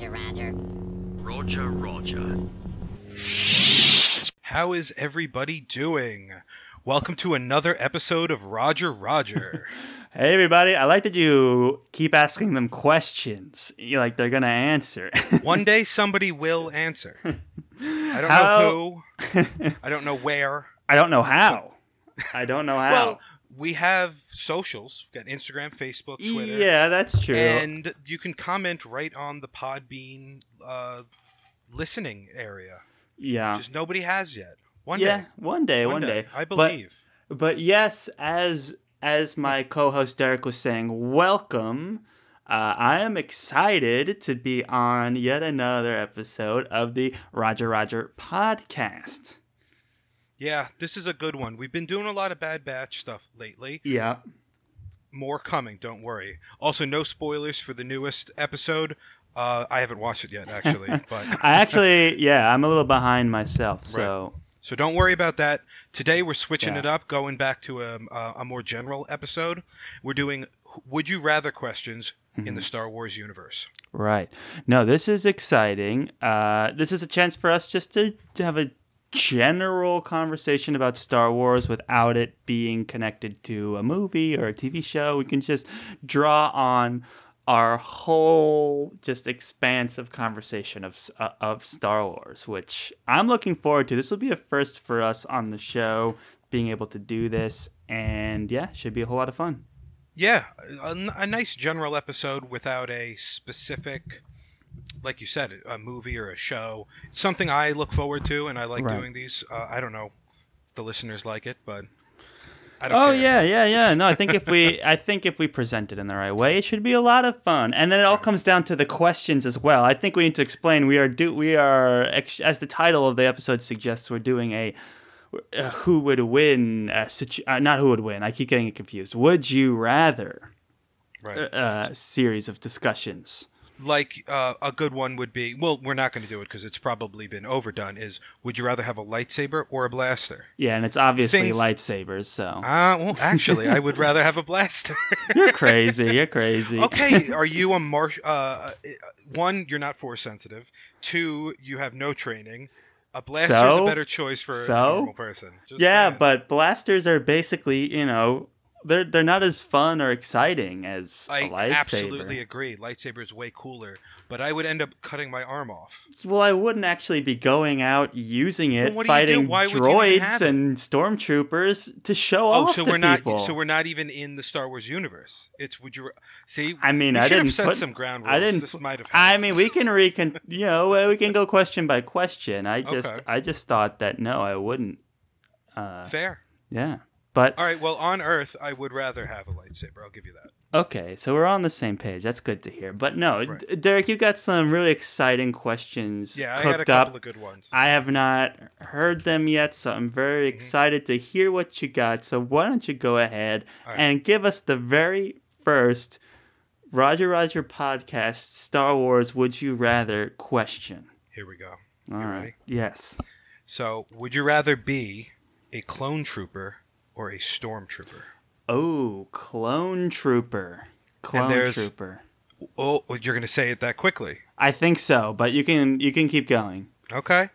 Roger, Roger. Roger, Roger. How is everybody doing? Welcome to another episode of Roger Roger. Hey everybody, I like that you keep asking them questions. You like they're gonna answer. One day somebody will answer. I don't How- know who. I don't know where. I don't know how. I don't know how. Well, we have socials. We've got Instagram, Facebook, Twitter. yeah, that's true. And you can comment right on the Podbean uh, listening area. yeah. Just nobody has yet. One yeah, day. one day, one, day. I But- believe. But yes, as as my co-host Derek was saying, welcome. Uh, I am excited to be on yet another episode of the Roger Roger podcast. Yeah, this is a good one. We've been doing a lot of Bad Batch stuff lately. Yeah. More coming, don't worry. Also, no spoilers for the newest episode. Uh, I haven't watched it yet, actually, but I actually, yeah, I'm a little behind myself, so so don't worry about that. Today we're switching Yeah. it up, going back to a, a, a more general episode. We're doing would you rather questions in Mm-hmm. the Star Wars universe. Right. No, this is exciting. Uh, this is a chance for us just to, to have a general conversation about Star Wars without it being connected to a movie or a TV show. We can just draw on our whole just expansive conversation of uh, of Star Wars, which I'm looking forward to. This will be a first for us on the show, being able to do this, and yeah, should be a whole lot of fun. Yeah, a nice general episode without a specific, like you said, a movie or a show. It's something I look forward to, and I like Right. doing these. Uh, I don't know if the listeners like it, but I don't Oh care. yeah, yeah, yeah. No, I think if we, I think if we present it in the right way, it should be a lot of fun. And then it all comes down to the questions as well. I think we need to explain. We are do we are as the title of the episode suggests, we're doing a, uh who would win, uh, situ- uh, not who would win. I keep getting it confused. Would you rather Right. uh, series of discussions? Like uh, a good one would be well we're not going to do it because it's probably been overdone is would you rather have a lightsaber or a blaster Yeah, and it's obviously Things- lightsabers. So uh well actually i would rather have a blaster you're crazy. You're crazy. okay are you a marsh uh one you're not force sensitive two you have no training a blaster is So? a better choice for So? a normal person Just Yeah, saying. but blasters are basically, you know, they're they're not as fun or exciting as a I lightsaber. absolutely agree. Lightsaber is way cooler, but I would end up cutting my arm off. Well, I wouldn't actually be going out using it, Well, what do you do? fighting Why would you even have droids and stormtroopers to show Oh, off so to we're people. not. So we're not even in the Star Wars universe. It's would you see? I mean, we I didn't set put, some ground rules. I didn't. This might have. I mean, we can recon. You know, we can go question by question. I just, Okay. I just thought that no, I wouldn't. Uh, fair. yeah, but All right. Well, on Earth, I would rather have a lightsaber. I'll give you that. Okay, so we're on the same page. That's good to hear. But no, Right. D- Derek, you got some really exciting questions Yeah, I cooked had a couple up. of good ones. I have not heard them yet, so I'm very Mm-hmm. excited to hear what you got. So why don't you go ahead right. and give us the very first Roger Roger podcast Star Wars Would You Rather question? Here we go. All You right. ready? Yes. So, would you rather be a clone trooper or a stormtrooper? Oh, clone trooper. Clone trooper. Oh, you're going to say it that quickly? I think so, but you can you can keep going. Okay.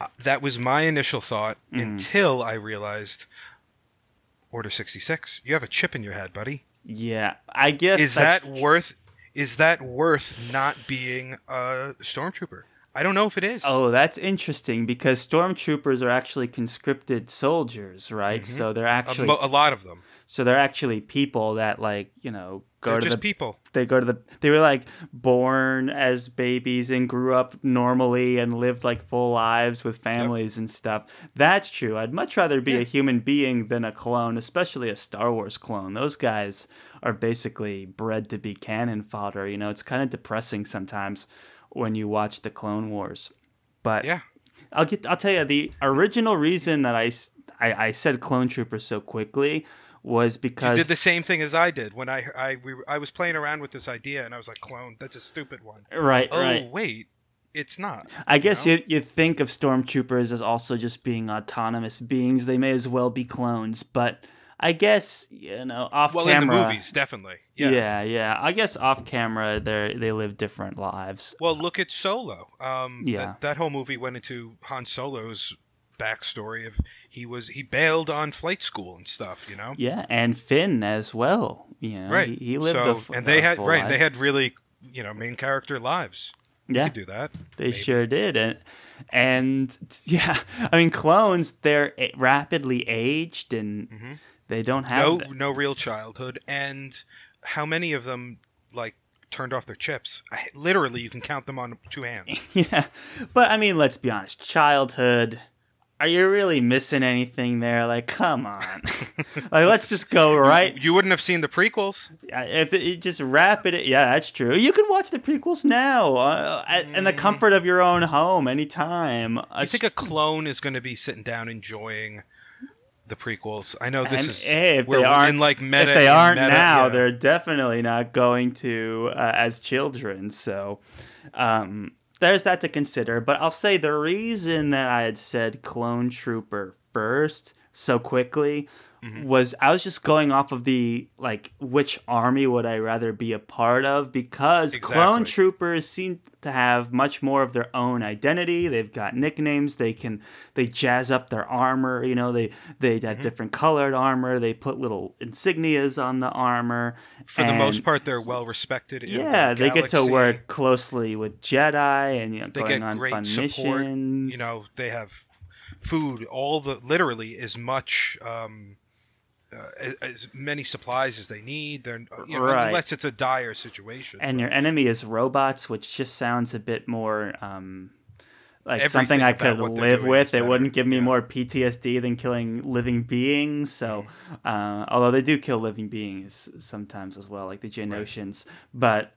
Uh, That was my initial thought Mm-hmm. until I realized Order 66. You have a chip in your head, buddy. Yeah, I guess Is that's that worth is that worth not being a stormtrooper? I don't know if it is. Oh, that's interesting because stormtroopers are actually conscripted soldiers, right? Mm-hmm. So they're actually mo- a lot of them. so they're actually people that like, you know, go They're to just the people. they go to the they were like born as babies and grew up normally and lived like full lives with families and stuff. That's true. I'd much rather be a human being than a clone, especially a Star Wars clone. Those guys are basically bred to be cannon fodder, you know. It's kind of depressing sometimes when you watch the Clone Wars. But Yeah. I'll get. I'll tell you the original reason that I—I said clone Troopers so quickly was because You did the same thing as I did when I I we, I was playing around with this idea and I was like, "Clone, that's a stupid one." right, Oh right. wait, it's not. I guess know? you you think of stormtroopers as also just being autonomous beings. They may as well be clones, but I guess you know off Well, camera. in the movies, definitely. yeah. Yeah. yeah, I guess off camera they they live different lives. Well, look at Solo. Um, Yeah. That, that whole movie went into Han Solo's backstory of he was he bailed on flight school and stuff. You know. Yeah, and Finn as well. You know, Right. He, he lived so, a f- and they had right. life. They had really you know main character lives. Yeah, could do that. they maybe. sure did, and and yeah, I mean clones they're a- rapidly aged and Mhm. They don't have no no real childhood and how many of them like turned off their chips I, literally you can count them on two hands Yeah, but I mean, let's be honest. Childhood. Are you really missing anything there? Like, come on. like, let's just go right. you wouldn't have seen the prequels If it, just wrap it, yeah, that's true. You can watch the prequels now, uh, at- in the comfort of your own home, anytime. i think a clone is going to be sitting down enjoying the prequels i know this And, is hey, if they aren't, in like meta if they aren't meta, now, yeah. they're definitely not going to uh, as children. So um, there's that to consider. But I'll say the reason that I had said Clone Trooper first so quickly Mm-hmm. was I was just going off of the like which army would I rather be a part of because Clone Troopers seem to have much more of their own identity. They've got nicknames. They can they jazz up their armor. You know they they have Mm-hmm. different colored armor. They put little insignias on the armor. for the most part they're well respected in the Yeah, they get to work closely with Jedi and you know they going get on great fun support missions. you know they have food all the literally as much um uh, as, as many supplies as they need they're you know, Right. unless it's a dire situation and your enemy is robots, which just sounds a bit more um, like Everything something I could live with. It better. wouldn't give me Yeah. more PTSD than killing living beings. So, uh, although they do kill living beings sometimes as well, like the Geonosians, but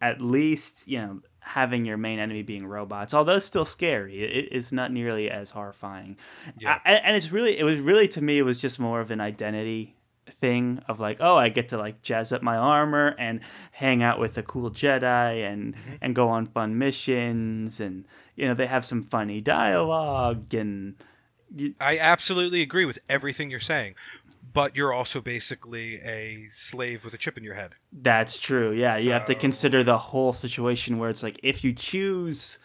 at least you know having your main enemy being robots, although still scary, it is not nearly as horrifying. Yeah. I- and it's really, it was really to me, it was just more of an identity thing of like, oh, I get to like jazz up my armor and hang out with a cool Jedi and Mm-hmm. and go on fun missions and you know they have some funny dialogue and I absolutely agree with everything you're saying, but you're also basically a slave with a chip in your head. That's true. Yeah, you have to consider the whole situation where it's like if you choose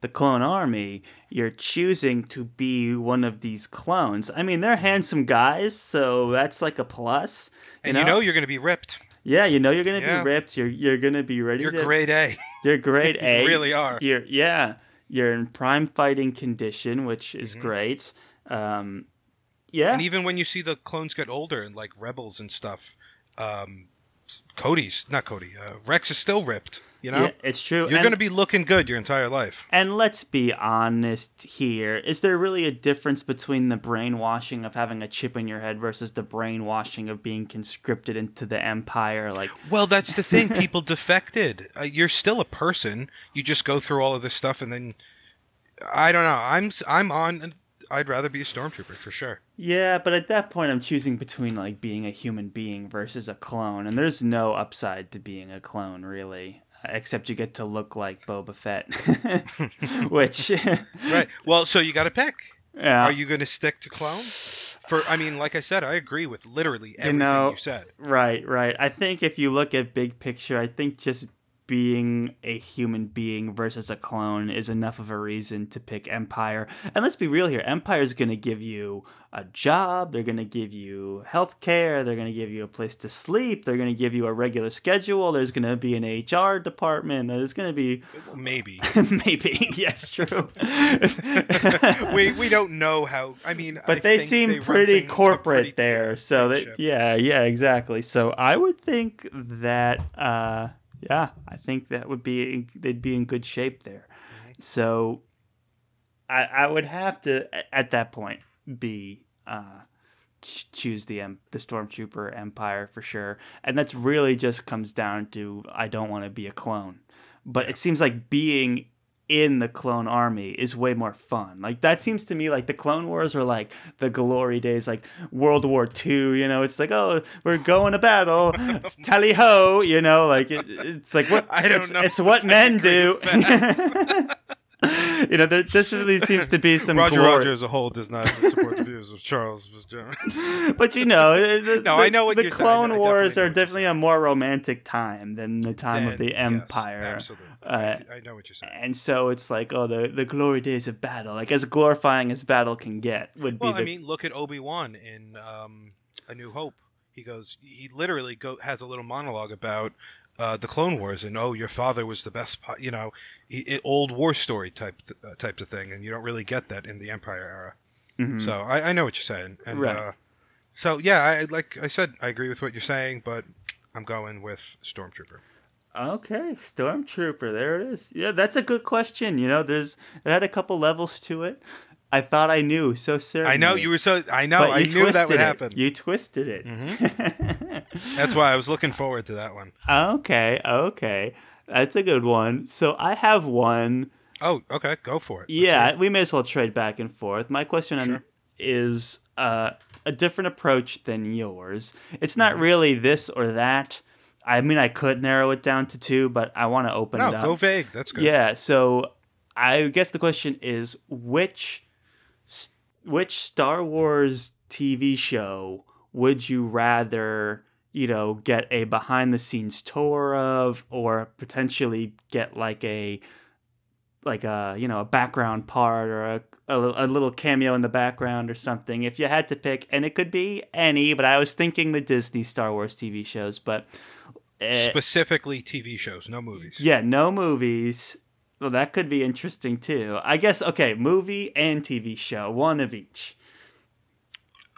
the clone army, you're choosing to be one of these clones. I mean, they're handsome guys, so that's like a plus. And you know, you're going to be ripped. yeah, you know you're gonna Yeah. be ripped. You're you're gonna be ready. You're to, grade A. You're grade A. you really are. You're yeah. You're in prime fighting condition, which is Mhm. great. Um, yeah, And even when you see the clones get older and like rebels and stuff, um, Cody's not Cody. Uh, Rex is still ripped. You know, yeah, it's true. you're going to be looking good your entire life. And let's be honest here. Is there really a difference between the brainwashing of having a chip in your head versus the brainwashing of being conscripted into the empire? Like, Well, that's the thing. People defected. Uh, you're still a person. You just go through all of this stuff, and then I don't know. I'm I'm on. I'd rather be a stormtrooper for sure. yeah, but at that point, I'm choosing between like being a human being versus a clone, and there's no upside to being a clone, really, except you get to look like Boba Fett, which, Right. Well, so you got to pick. yeah, Are you going to stick to clone? For I mean, like I said, I agree with literally everything you, know, said. Right, right. I think if you look at big picture, I think just being a human being versus a clone is enough of a reason to pick Empire. And let's be real here Empire is going to give you a job, they're going to give you health care, they're going to give you a place to sleep, they're going to give you a regular schedule, there's going to be an HR department, there's going to be Maybe maybe, yes, true. we we don't know how. I mean, but I they think seem they pretty corporate pretty there so that yeah yeah exactly so i would think that uh yeah i think that would be they'd be in good shape there. Mm-hmm. so i i would have to at that point be uh ch- choose the em- the stormtrooper empire for sure. And that's really just comes down to i don't want to be a clone. But it seems like being in the clone army is way more fun. Like that seems to me like the Clone Wars are like the glory days, like World War II. You know, it's like oh, we're going to battle, it's tally ho. You know, like it, it's like what I don't it's, know It's what I men do. you know, there, this really seems to be some Roger glory. Roger as a whole does not support the views. of Charles. but you know, the, No, the, I know what the Clone Wars definitely are definitely a more romantic time than the time of Then, the yes, Empire. absolutely. Uh, I, I know what you're saying. and so it's like, oh, the the glory days of battle, like as glorifying as battle can get, would Well, be. The, I mean, look at Obi Wan in um, A New Hope. He goes, he literally go has a little monologue about uh, the Clone Wars and oh, your father was the best, you know, he, i- old war story type uh, type of thing, and you don't really get that in the Empire era. Mhm. So I, I know what you're saying, and Right. uh, so yeah, I like I said, I agree with what you're saying, but I'm going with Stormtrooper. Okay, Stormtrooper. There it is. Yeah, that's a good question. You know, there's it had a couple levels to it. I thought I knew so certainly. I know you were so. I know. I knew that would it. happen. You twisted it. That's why I was looking forward to that one. okay, okay, that's a good one. So I have one. Oh, okay, go for it. Let's Yeah, we may as well trade back and forth. My question Sure. is uh, a different approach than yours. It's Mm-hmm. not really this or that. I mean, I could narrow it down to two, but I want to open No, it up. go vague. That's good. Yeah, so I guess the question is which which Star Wars TV show would you rather, you know, get a behind the scenes tour of or potentially get like a like a, you know, a background part or a a, a little cameo in the background or something if you had to pick and it could be any but i was thinking the disney star wars tv shows but uh, Specifically, TV shows, no movies. yeah, no movies. Well, that could be interesting too. I guess okay, movie and TV show, one of each.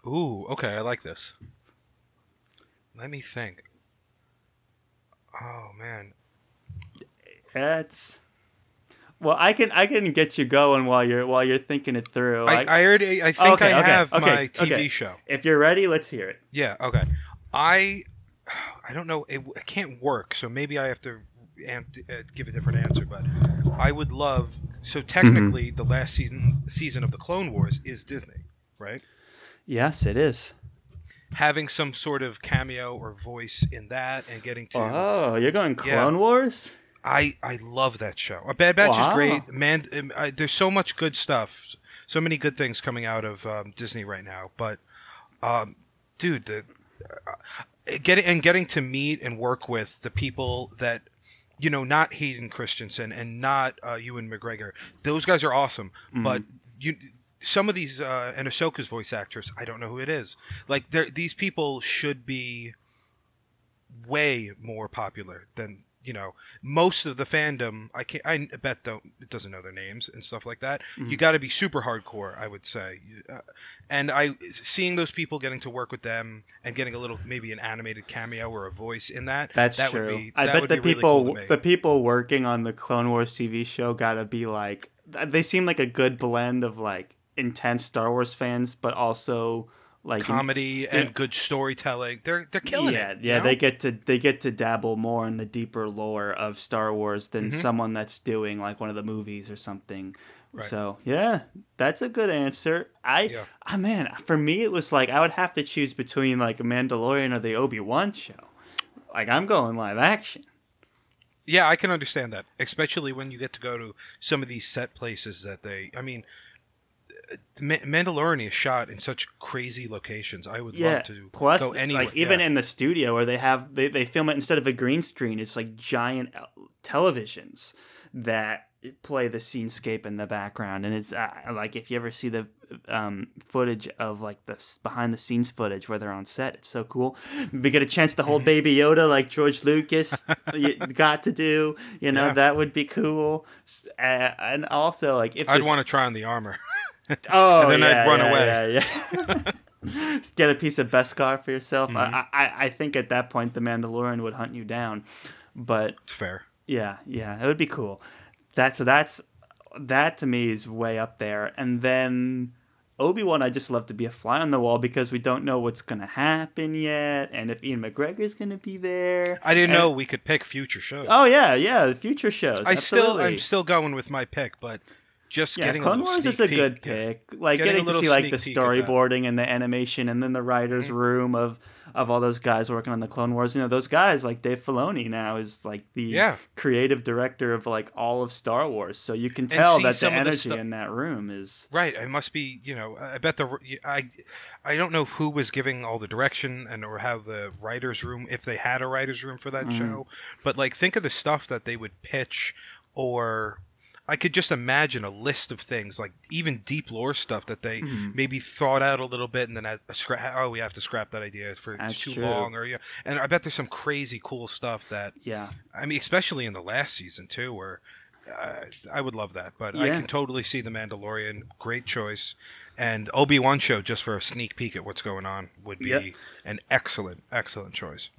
Ooh, okay, I like this. Let me think. Oh man, That's well, I can I can get you going while you're while you're thinking it through. I, I already. I think Okay, I okay, have okay, my TV okay. show. if you're ready, let's hear it. Yeah. Okay. I. I don't know. It, it can't work. So maybe I have to give a different answer. But I would love. So technically, Mm-hmm. the last season season of the Clone Wars is Disney, right? Yes, it is. Having some sort of cameo or voice in that, and getting to. Oh, you're going Yeah. Clone Wars? I I love that show. A Bad Batch Wow. is great. Man, um, I, there's so much good stuff. So many good things coming out of um, Disney right now. But, um, dude, the uh, getting and getting to meet and work with the people that you know, not Hayden Christensen and not uh, Ewan McGregor. Those guys are awesome. But you. Some of these uh, and Ahsoka's voice actors, I don't know who it is. Like, these people should be way more popular than you know most of the fandom i can't i bet don't it doesn't know their names and stuff like that Mm-hmm. you got to be super hardcore i would say uh, and i seeing those people getting to work with them and getting a little maybe an animated cameo or a voice in that That's that true. would be I that bet the be really people cool the people working on the Clone Wars TV show gotta be like they seem like a good blend of like intense Star Wars fans, but also like comedy and good storytelling they're they're killing yeah, it you yeah, they get to they get to dabble more in the deeper lore of Star Wars than Mm-hmm. someone that's doing like one of the movies or something. Right. So yeah, that's a good answer. I, Yeah. ah man, for me it was like I would have to choose between like a Mandalorian or the Obi Wan show. Like I'm going live action. Yeah, I can understand that, especially when you get to go to some of these set places that they. I mean, Ma- Mandalorian is shot in such crazy locations. I would Yeah. love to Plus, go anywhere. like even yeah. in the studio where they have they, they film it instead of a green screen, it's like giant uh, televisions that play the scenescape in the background, and it's uh, like if you ever see the um, footage of like the behind the scenes footage where they're on set, it's so cool. We get a chance to hold Baby Yoda like George Lucas got to do. You know Yeah. that would be cool. Uh, and also like if I'd want to try on the armor. Oh, And then I'd yeah, run yeah, away. Yeah, yeah. Get a piece of Beskar for yourself. Mm-hmm. I, I, I think at that point the Mandalorian would hunt you down. But It's fair. yeah, yeah, it would be cool. That so that's that to me is way up there. And then Obi Wan, I just love to be a fly on the wall because we don't know what's gonna happen yet, and if Ian McGregor's gonna be there. I didn't And- know we could pick future shows. Oh yeah, yeah, the future shows. I still. I'm still going with my pick, but just Yeah, getting Clone a Wars is a peek, good yeah. pick. Like Getting getting, to see like the sneak peek at that. Mm-hmm. storyboarding and the animation, and then the writers' room of of all those guys working on the Clone Wars. You know, those guys like Dave Filoni now is like the Yeah. creative director of like all of Star Wars. So you can tell that the of the energy stu- in that room is Right, it must be. You know, I bet the I, I don't know who was giving all the direction and or how the writers' room, if they had a writers' room for that show. But like, think of the stuff that they would pitch, or I could just imagine a list of things, like even deep lore stuff that they maybe thought out a little bit and then had a scrap. Oh, we have to scrap that idea for That's too true. long, or yeah. And I bet there's some crazy cool stuff that yeah. I mean, especially in the last season too, where uh, I would love that. But I can totally see the Mandalorian. Great choice, and Obi Wan show just for a sneak peek at what's going on would be Yep. an excellent, excellent choice.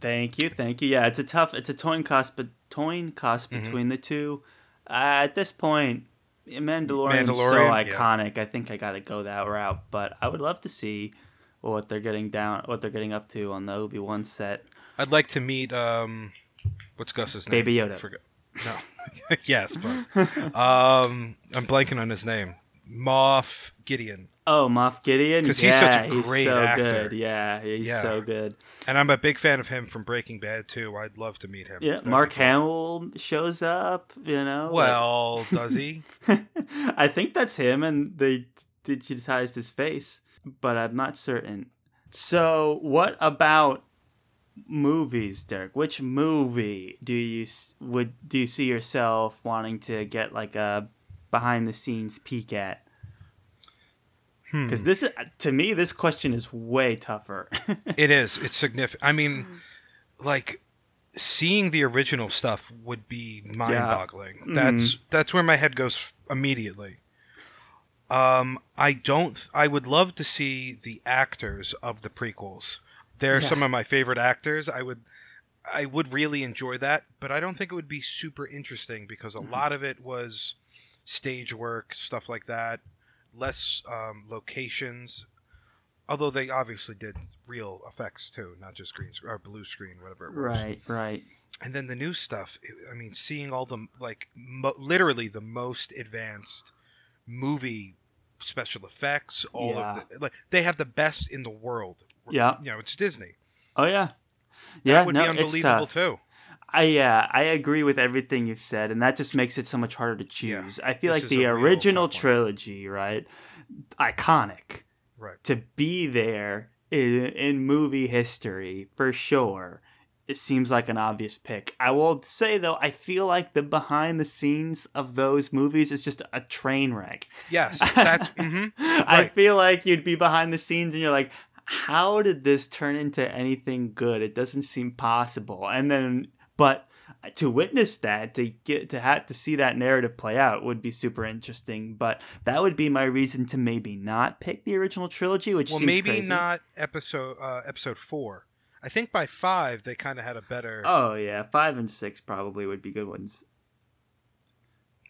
Thank you, thank you. Yeah, it's a tough, it's a coin cost, but coin cost Mm-hmm. between the two. Uh, at this point, Mandalorian's so Mandalorian, yeah. iconic. I think I got to go that route. But I would love to see what they're getting down, what they're getting up to on the Obi Wan set. I'd like to meet um, what's Gus's name? Baby Yoda. Forget. No. yes, but um, I'm blanking on his name. Moff Gideon. Oh, Moff Gideon. 'Cause he's yeah, such a he's great so actor. good. Yeah, he's Yeah. so good. And I'm a big fan of him from Breaking Bad too. I'd love to meet him. Yeah, That'd Mark. Hamill shows up. You know. Well, does he? I think that's him, and they digitized his face, but I'm not certain. So, what about movies, Derek? Which movie do you would do you see yourself wanting to get like a behind the scenes peek at? Hmm. Because this, is, to me, this question is way tougher. It is. It's significant. I mean, like seeing the original stuff would be mind-boggling. That's mm-hmm. that's where my head goes immediately. Um, I don't. I would love to see the actors of the prequels. They're Yeah. some of my favorite actors. I would. I would really enjoy that, but I don't think it would be super interesting because a mm-hmm. lot of it was stage work, stuff like that. Less um, locations, although they obviously did real effects too, not just green screen or blue screen, whatever it was. right, right. And then the new stuff. I mean, seeing all the like, mo- literally the most advanced movie special effects. All Yeah. of the like, they have the best in the world. Yeah. you know, it's Disney. Oh yeah, yeah. that would no, be it's unbelievable too. I yeah, I agree with everything you've said, and that just makes it so much harder to choose. I feel like the original trilogy, right, iconic Right. to be there in, in movie history for sure. It seems like an obvious pick. I will say though, I feel like the behind the scenes of those movies is just a train wreck. Yes, that's. hmm I feel like you'd be behind the scenes and you're like, how did this turn into anything good? It doesn't seem possible. And then, but to witness that, to get to have to see that narrative play out would be super interesting. But that would be my reason to maybe not pick the original trilogy, which Well, seems maybe crazy. not episode uh, episode four. I think by five they kind of had a better. Oh yeah, five and six probably would be good ones.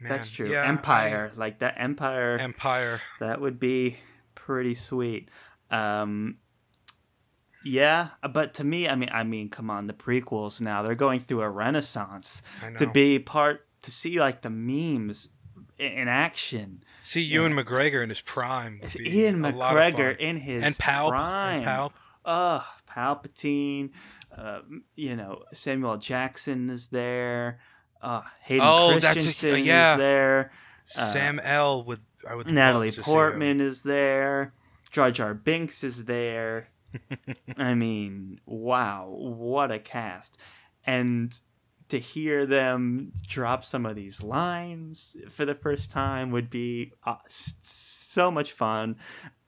Man, That's true. yeah, Empire, like that Empire. Empire. That would be pretty sweet. Um, yeah, but to me, I mean, I mean, come on, the prequels now they're going through a renaissance to be part to see like the memes in action. See Ewan McGregor in his prime. would Ian a lot of McGregor in his and Palp prime. and Palp. Ugh, Palpatine. Uh, you know, Samuel Jackson is there. Uh, Hayden Oh, that's a- Christensen yeah. is there. Uh, Sam L would I would Natalie love to see. Portman is there. Jar Jar Binks is there. I mean, wow, what a cast. And to hear them drop some of these lines for the first time would be uh, so much fun.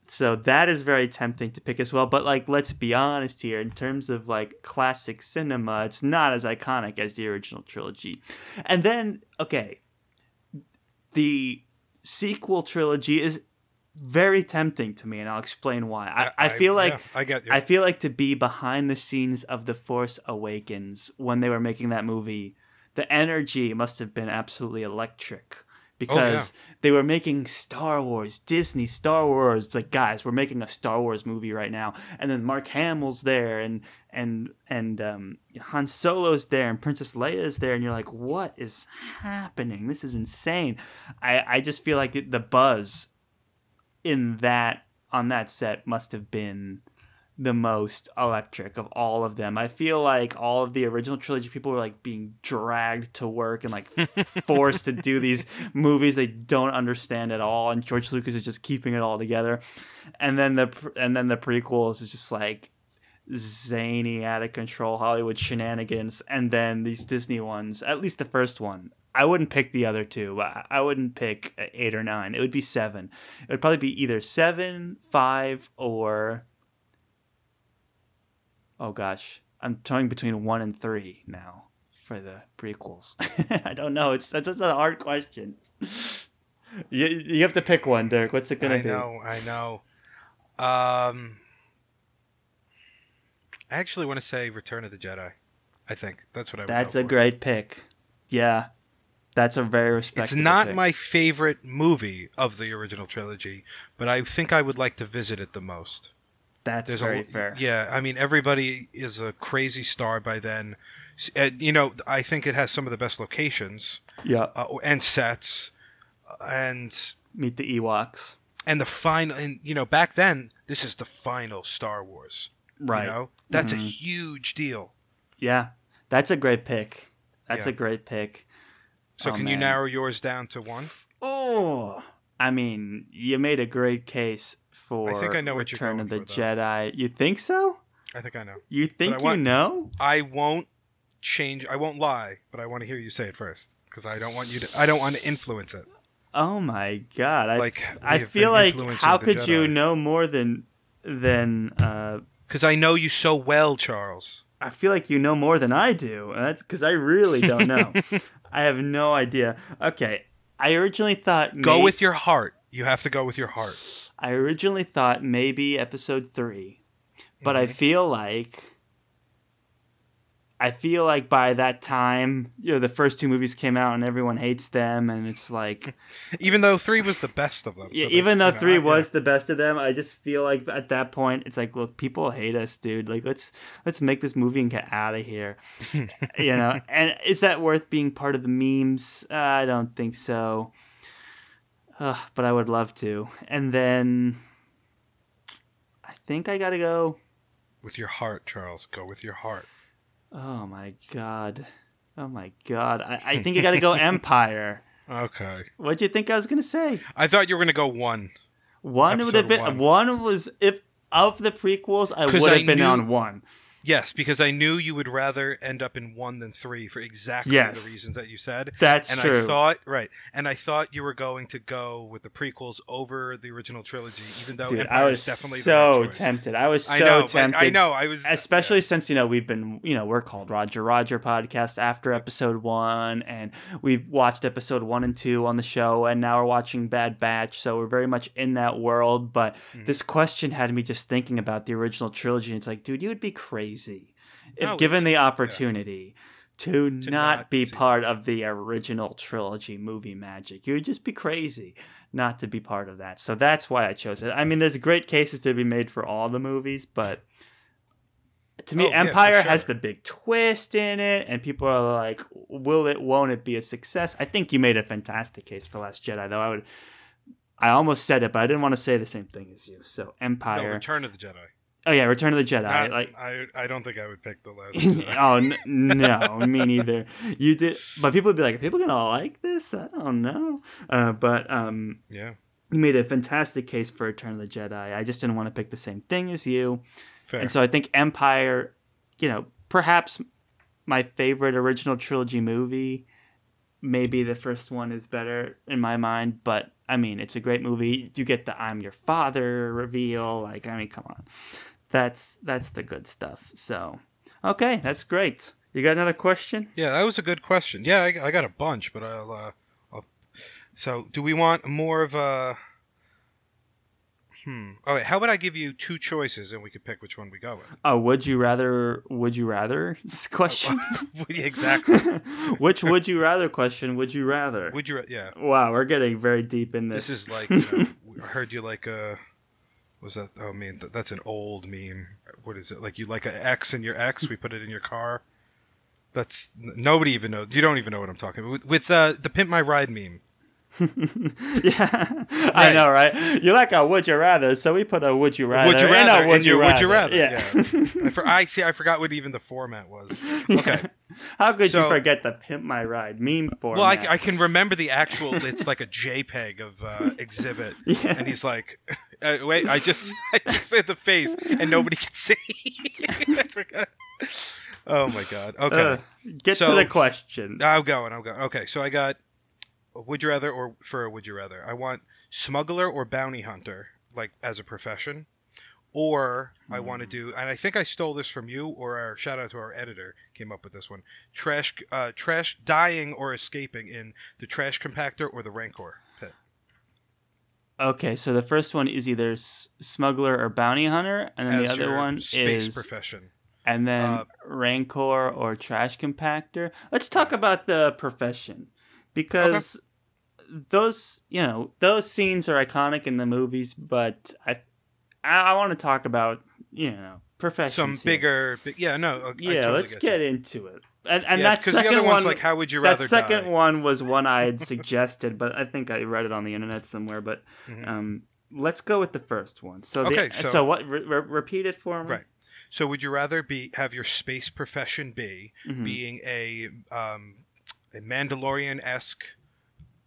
So that is very tempting to pick as well. But like, let's be honest here. In terms of like classic cinema, it's not as iconic as the original trilogy. And then, okay, the sequel trilogy is very tempting to me, and I'll explain why. I, I, feel like yeah, I get you. I feel like to be behind the scenes of The Force Awakens when they were making that movie, the energy must have been absolutely electric because they were making Star Wars, Disney Star Wars. It's like, guys, we're making a Star Wars movie right now, and then Mark Hamill's there, and and and um, Han Solo's there, and Princess Leia's there, and you're like, what is happening? This is insane. I I just feel like the buzz in that on that set must have been the most electric of all of them. I feel like all of the original trilogy people were like being dragged to work and like forced to do these movies they don't understand at all, and George Lucas is just keeping it all together. And then the and then the prequels is just like zany, out of control Hollywood shenanigans, and then these Disney ones. At least the first one. I wouldn't pick the other two. I wouldn't pick eight or nine. It would be seven. It would probably be either seven, five, or oh gosh, I'm toying between one and three now for the prequels. I don't know. It's that's, that's a hard question. You, you have to pick one, Derek. What's it gonna I be? I know, I know. Um, I actually want to say Return of the Jedi. I think that's what I. Would That's a for. great pick. Yeah, that's a very It's not pick. my favorite movie of the original trilogy, but I think I would like to visit it the most. That's There's very a, fair. Yeah, I mean everybody is a crazy star by then. Uh, you know, I think it has some of the best locations Yeah. uh, and sets, uh, and Meet the Ewoks. and the final. And you know, back then, this is the final Star Wars. Right. You know, that's a Mhm. huge deal. Yeah, that's a great pick. That's Yeah. a great pick. So Oh, can you narrow yours down to one? Oh, I mean, you made a great case for I think I know what you're Return going of the for. Jedi. You think so? I think I know. You think you know? I won't change. I won't lie, but I want to hear you say it first because I don't want you to. I don't want to influence it. Oh my god! I Like, I feel like how could you know more than than uh Because I know you so well, Charles. I feel like you know more than I do. That's because I really don't know. I have no idea. Okay, I originally thought Go may- with your heart. You have to go with your heart. I originally thought maybe episode three, but I Mhm. feel like I feel like by that time, you know, the first two movies came out and everyone hates them, and it's like, Even though three was the best of them. yeah, even though know, three was the best of them, I just feel like at that point, it's like, well, people hate us, dude. Like, let's let's make this movie and get out of here, you know. And is that worth being part of the memes? Uh, I don't think so. Uh, but I would love to. And then I think I gotta go. with your heart, Charles. Go with your heart. Oh my god. Oh my god. I, I think I gotta go Empire. Okay. What'd you think I was gonna say? I thought you were gonna go one. One would have been one. one. was if of the prequels I would have been knew- on one. Yes, because I knew you would rather end up in one than three for exactly Yes. the reasons that you said. That's and true. I thought right, and I thought you were going to go with the prequels over the original trilogy, even though Dude, Empire I was definitely so tempted. I was so I know, tempted. I know. I was especially since you know we've been you know we're called Roger Roger podcast after episode one, and we've watched episode one and two on the show, and now we're watching Bad Batch, so we're very much in that world. But Mm-hmm. this question had me just thinking about the original trilogy. And it's like, dude, you would be crazy if oh, No, given the opportunity. To, not, not be part of the original trilogy movie magic. You would just be crazy not to be part of that. So that's why I chose it. I mean, there's great cases to be made for all the movies, but to me, Oh, yeah, for Empire has the big twist in it, and people are like, "Will it? Won't it be a success?" I think you made a fantastic case for Last Jedi, though. I would, I almost said it, but I didn't want to say the same thing as you. So no, Empire. Return of the Jedi. Oh yeah, Return of the Jedi. Not- like, I, I don't think I would pick the last. Oh n- no, me neither. You did, but people would be like, "Are people gonna like this?" I don't know. Uh, but um, yeah, you made a fantastic case for Return of the Jedi. I just didn't want to pick the same thing as you. fair. And so I think Empire, you know, perhaps my favorite original trilogy movie. Maybe the first one is better in my mind, but I mean, it's a great movie. You get the "I'm your father" reveal. Like, I mean, come on, that's that's the good stuff. So, okay, that's great. You got another question? yeah, that was a good question. Yeah, I, I got a bunch, but I'll, uh, I'll. So, do we want more of a? Hmm. Oh, wait, how about I give you two choices and we could pick which one we go with? Oh, would you rather? Would you rather question? exactly. Which would you rather question? Would you rather? Would you? Yeah. Wow, we're getting very deep in this. This is like you know, I heard you like a was that oh man th- that's an old meme what is it like you like an X in your X we put it in your car that's nobody even knows you don't even know what I'm talking about with, with uh, the pimp my ride meme yeah, I know, right? You like a would you rather, so we put a would you rather. would you in rather? would you your rather. would you rather? Yeah. I, for, I see. I forgot what even the format was. Okay. How could you forget the pimp my ride meme format? Well, I, I can remember the actual. It's like a JPEG of uh, Xzibit, Yeah. and he's like, uh, "Wait, I just, I just said the face, and nobody can see." I forgot. Oh my god. Okay, Uh, get So- to the question. I'm going. I'm going. Okay, so I got. Would you rather, or for a would you rather? I want smuggler or bounty hunter, like as a profession, or I want to Hmm. do. And I think I stole this from you, or our shout out to our editor came up with this one. Trash, uh, trash, dying or escaping in the trash compactor or the rancor. Okay, so the first one is either s- smuggler or bounty hunter, and then as the other one space is profession. and then uh, rancor or trash compactor. Let's talk about the profession because those, you know, those scenes are iconic in the movies, but I, I, I want to talk about, you know, professions. Some here. bigger, big, yeah, no. I Yeah, totally let's get, get, into it. And, and Yeah, that second one, like, how would you rather? that second die? one was one I had suggested, but I think I read it on the internet somewhere. But Mhm. um, let's go with the first one. So, the, Okay, so, so- what? Re- re- repeat it for me. Right. So, would you rather be have your space profession be Mhm. being a um, a Mandalorian esque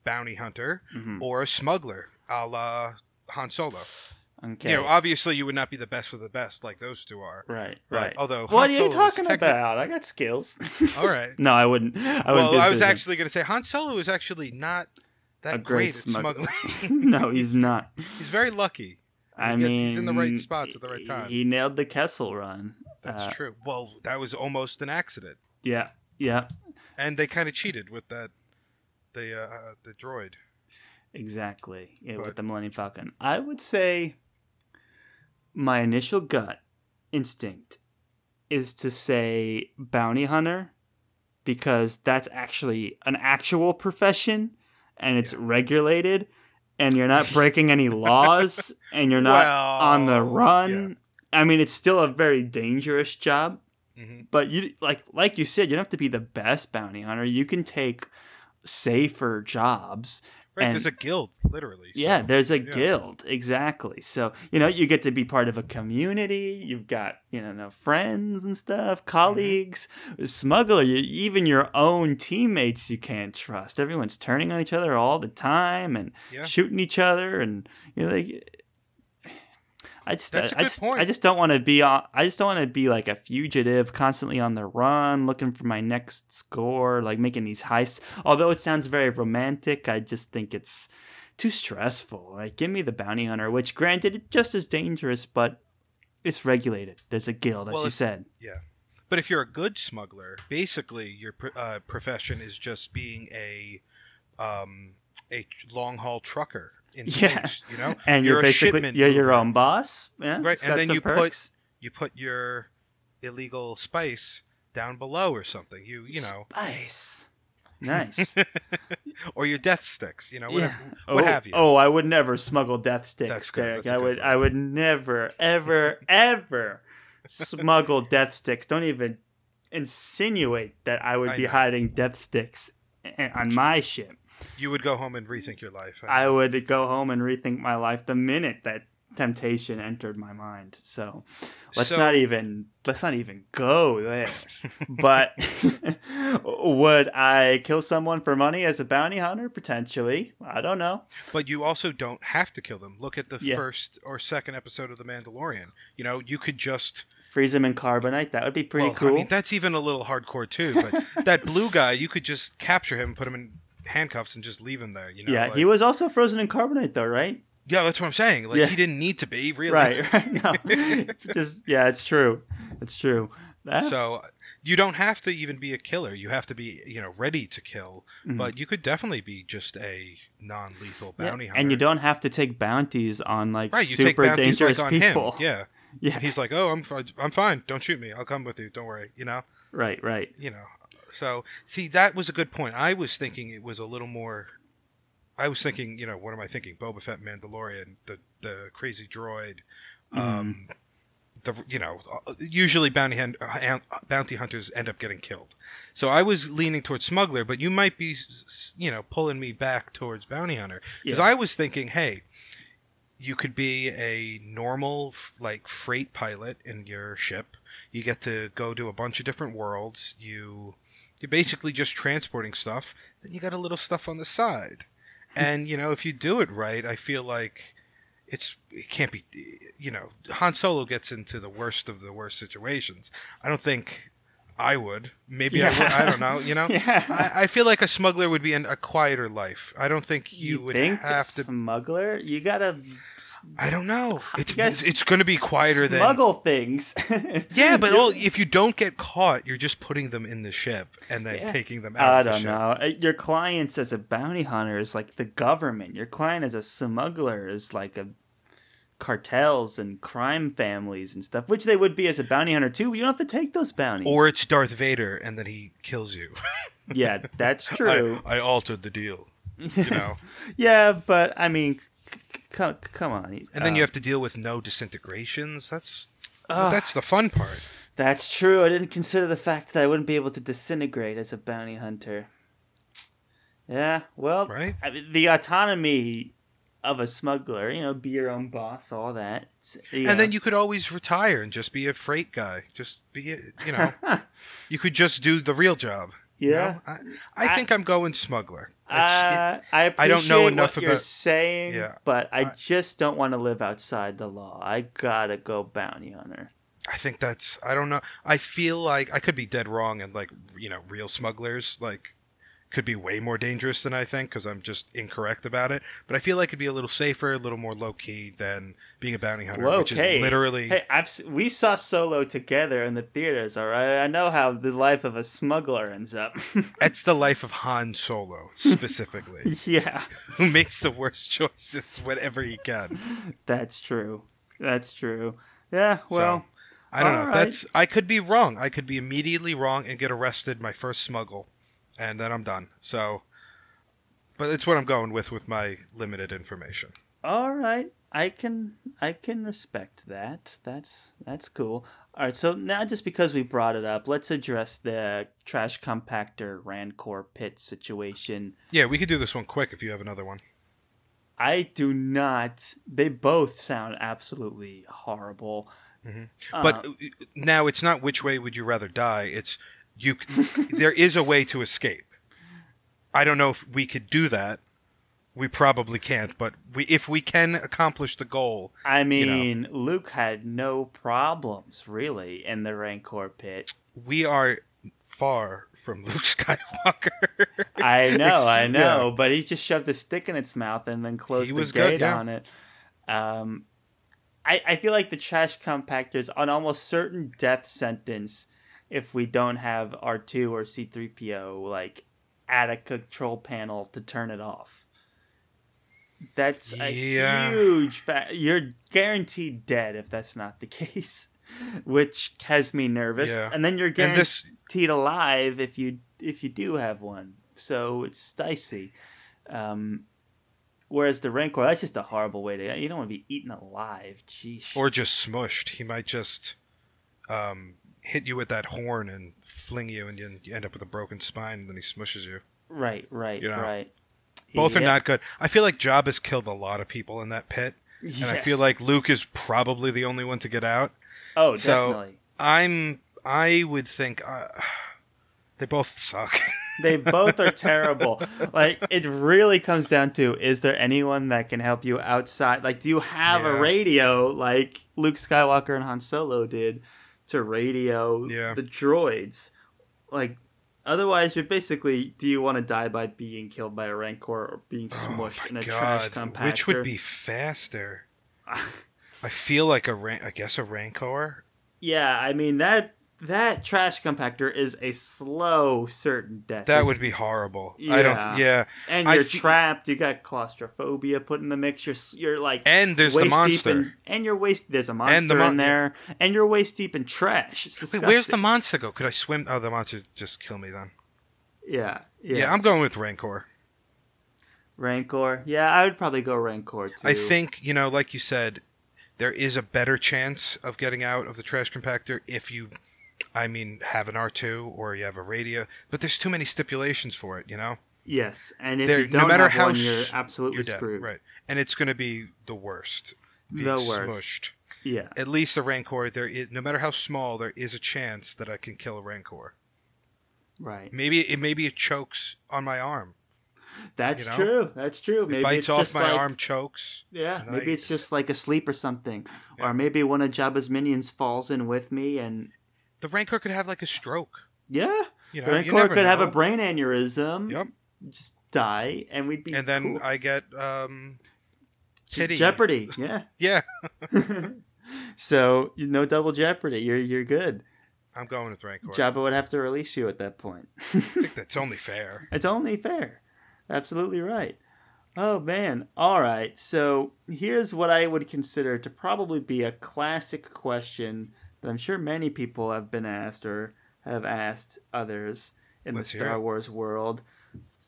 bounty hunter Mhm. or a smuggler, a la Han Solo? Okay. You know, obviously, you would not be the best of the best like those two are. right. Right. although, What are you Solo is talking techni- about? I got skills. All right. no, I wouldn't. I wouldn't. well, be I was him. actually going to say Han Solo is actually not that A great, great at smuggler. smuggling. no, he's not. he's very lucky. I He gets- mean, he's in the right spots at the right time. He nailed the Kessel run. That's Uh, true. Well, that was almost an accident, Yeah. Yeah. and they kind of cheated with that. The uh, the droid. Exactly. Yeah, But- with the Millennium Falcon. I would say my initial gut instinct is to say bounty hunter because that's actually an actual profession and it's regulated and you're not breaking any laws and you're not on the Well, run. I mean, it's still a very dangerous job, hmm but you like like you said, you don't have to be the best bounty hunter. You can take safer jobs Right, And- there's a guild, literally. so- yeah, there's a yeah. guild exactly. So you know you get to be part of a community. You've got you know no friends and stuff, mm-hmm. colleagues. Smuggler, you, even your own teammates you can't trust. Everyone's turning on each other all the time and Yeah. shooting each other, and you know like. I just, I good just. I just don't want to be on. I just don't want to be like a fugitive, constantly on the run, looking for my next score, like making these heists. Although it sounds very romantic, I just think it's too stressful. Like, give me the bounty hunter, which granted, it's just as dangerous, but it's regulated. There's a guild, as Well, you if- said. Yeah, but if you're a good smuggler, basically your uh, profession is just being a um, a long haul trucker in Yeah. You know, And you're, a basically you're your own boss, yeah. Right, and then you put- You put your illegal spice down below or something. You you know, Spice. Nice. or your death sticks. You know, whatever, yeah. what oh, have you. Oh, I would never smuggle death sticks, Derek. I would one. I would never, ever, ever smuggle death sticks. Don't even insinuate that I would I be know. hiding death sticks eh, on my ship. You would go home and rethink your life. I would go home and rethink my life the minute that temptation entered my mind. So let's So- not even let's not even go there. but would I kill someone for money as a bounty hunter? Potentially. I don't know. But you also don't have to kill them. Look at the Yeah. first or second episode of The Mandalorian. You know, you could just Freeze them in carbonite. That would be pretty well, cool. I mean, that's even a little hardcore too. But that blue guy, you could just capture him, put him in handcuffs, and just leave him there. You know, yeah, like- he was also frozen in carbonite though, right? Yeah, that's what I'm saying. Like Yeah. he didn't need to be really. Right, right. No. Just yeah, it's true. It's true. That- So you don't have to even be a killer. You have to be, you know, ready to kill. Mhm. But you could definitely be just a non-lethal yeah, bounty hunter. And you don't have to take bounties on like right. Super bounties dangerous like on people. him. Yeah. Yeah. And he's like, "Oh, I'm I'm fine. Don't shoot me. I'll come with you. Don't worry." You know. Right, right. You know. So see, that was a good point. I was thinking it was a little more. I was thinking, you know, what am I thinking? Boba Fett, Mandalorian, the the crazy droid, um, the you know usually bounty hun- uh, bounty hunters end up getting killed. So I was leaning towards smuggler, but you might be you know pulling me back towards bounty hunter because Yeah. I was thinking, hey, you could be a normal like freight pilot in your ship. You get to go to a bunch of different worlds. You you're basically just transporting stuff. Then you got a little stuff on the side, hmm. and you know if you do it right, I feel like it's it can't be you know Han Solo gets into the worst of the worst situations. I don't think I would. Maybe I would. I don't know. You know, Yeah. I, I feel like a smuggler would be in a quieter life. I don't think you, You, would think have a to. smuggler? You gotta I don't know. It's guess it's going to be quieter than smuggle things. yeah, but all, if you don't get caught, you're just putting them in the ship and then Yeah. taking them out. I of don't know. Uh, Your clients as a bounty hunter is like the government. Your client as a smuggler is like a cartels and crime families and stuff, which they would be as a bounty hunter too. But you don't have to take those bounties. Or it's Darth Vader and then he kills you. yeah, that's true. I, I altered the deal. You know, yeah, but I mean, c- c- come come on. and then you Uh, have to deal with no disintegrations. That's Ugh. that's the fun part. That's true. I didn't consider the fact that I wouldn't be able to disintegrate as a bounty hunter. Yeah, well, Right. I mean, the autonomy of a smuggler, you know, be your own boss, all that. It's- And then you could always retire and just be a freight guy. Just be, you know, you could just do the real job. you yeah. know? I, I I- think I'm going smuggler. Uh, I appreciate I don't know enough what you're about- saying, Yeah. but I, I- just don't want to live outside the law. I gotta go bounty hunter. I think that's I don't know. I feel like I could be dead wrong and like you know real smugglers like could be way more dangerous than I think because I'm just incorrect about it. But I feel like it'd be a little safer, a little more low key than being a bounty hunter, which is literally Hey, I've we saw Solo together in the theaters. All right, I know how the life of a smuggler ends up. that's the life of Han Solo specifically, yeah, who makes the worst choices whenever he can. that's true. That's true. Yeah. Well, I don't know. right. That's I could be wrong. I could be immediately wrong and get arrested my first smuggle, and then I'm done. So, but it's what I'm going with with my limited information. all right. I can I can respect that. That's that's cool. All right. So now, just because we brought it up, let's address the trash compactor Rancor pit situation. Yeah, we could do this one quick if you have another one. I do not. They both sound absolutely horrible. Uh, But uh, now it's not which way would you rather die. It's you. there is a way to escape. I don't know if we could do that. We probably can't, but we if we can accomplish the goal, I you know. mean, Luke had no problems really in the Rancor pit. we are far from Luke Skywalker. I know, I know, yeah. but he just shoved a stick in its mouth and then closed He the gate good, yeah. on it. Um, I I feel like the trash compactor's an almost certain death sentence if we don't have R two or C three PO like at a control panel to turn it off. That's a Yeah. huge fact. You're guaranteed dead if that's not the case, which has me nervous. Yeah. And then you're guaranteed this alive if you if you do have one. So it's dicey. Um, whereas the Rancor, that's just a horrible way to. You don't want to be eaten alive. Jeez. or just smushed. He might just um, hit you with that horn and fling you, and you end up with a broken spine, and then he smushes you. right, right, you know, right. Both are not good. I feel like Jabba has killed a lot of people in that pit, and I feel like Luke is probably the only one to get out. Oh, so- definitely. I'm. I would think uh, they both suck. They both are terrible. Like it really comes down to: is there anyone that can help you outside? Like, do you have Yeah. a radio like Luke Skywalker and Han Solo did to radio Yeah. the droids? Like, otherwise, you're basically: do you want to die by being killed by a Rancor or being oh smushed Oh in a trash compactor? Which would be faster? I feel like a ran- I guess a Rancor. Yeah, I mean that that trash compactor is a slow, certain death. That It's- would be horrible. I Yeah. don't. Yeah, and you're trapped. You got claustrophobia put in the mix. You're you're like and there's the monster. in, and you're waist. There's a monster the mon- in there, and you're waist deep in trash. Wait, where's the monster go? Could I swim? Oh, the monster just kill me then. Yeah, Yeah, yeah. I'm going with Rancor. Rancor. Yeah, I would probably go Rancor too. I think you know, like you said, there is a better chance of getting out of the trash compactor if you, I mean, have an R2 or you have a radio. But there's too many stipulations for it, you know. Yes, and if There- you no don't matter have how one, you're absolutely You're dead, screwed. right? And it's going to be the worst. Being The worst. Smushed. Yeah. At least a rancor, there is no matter how small, there is a chance that I can kill a rancor. Right. Maybe it maybe it chokes on my arm. That's you know? true. That's true. It Maybe bites it's off just my like, arm, chokes. Yeah, maybe I- it's just like asleep or something, Yeah. or maybe one of Jabba's minions falls in with me, and The rancor could have like a stroke. yeah, You know, the Rancor could have a brain aneurysm. Yep. Just die, and we'd be And then cool. I get um, titty. Jeopardy. Yeah. Yeah, so no double jeopardy. You're you're good. I'm going with rancor. Jabba would have to release you at that point. I think that's only fair. It's only fair. Absolutely right. Oh man. All right. So here's what I would consider to probably be a classic question that I'm sure many people have been asked or have asked others in Let's the Star. Wars world.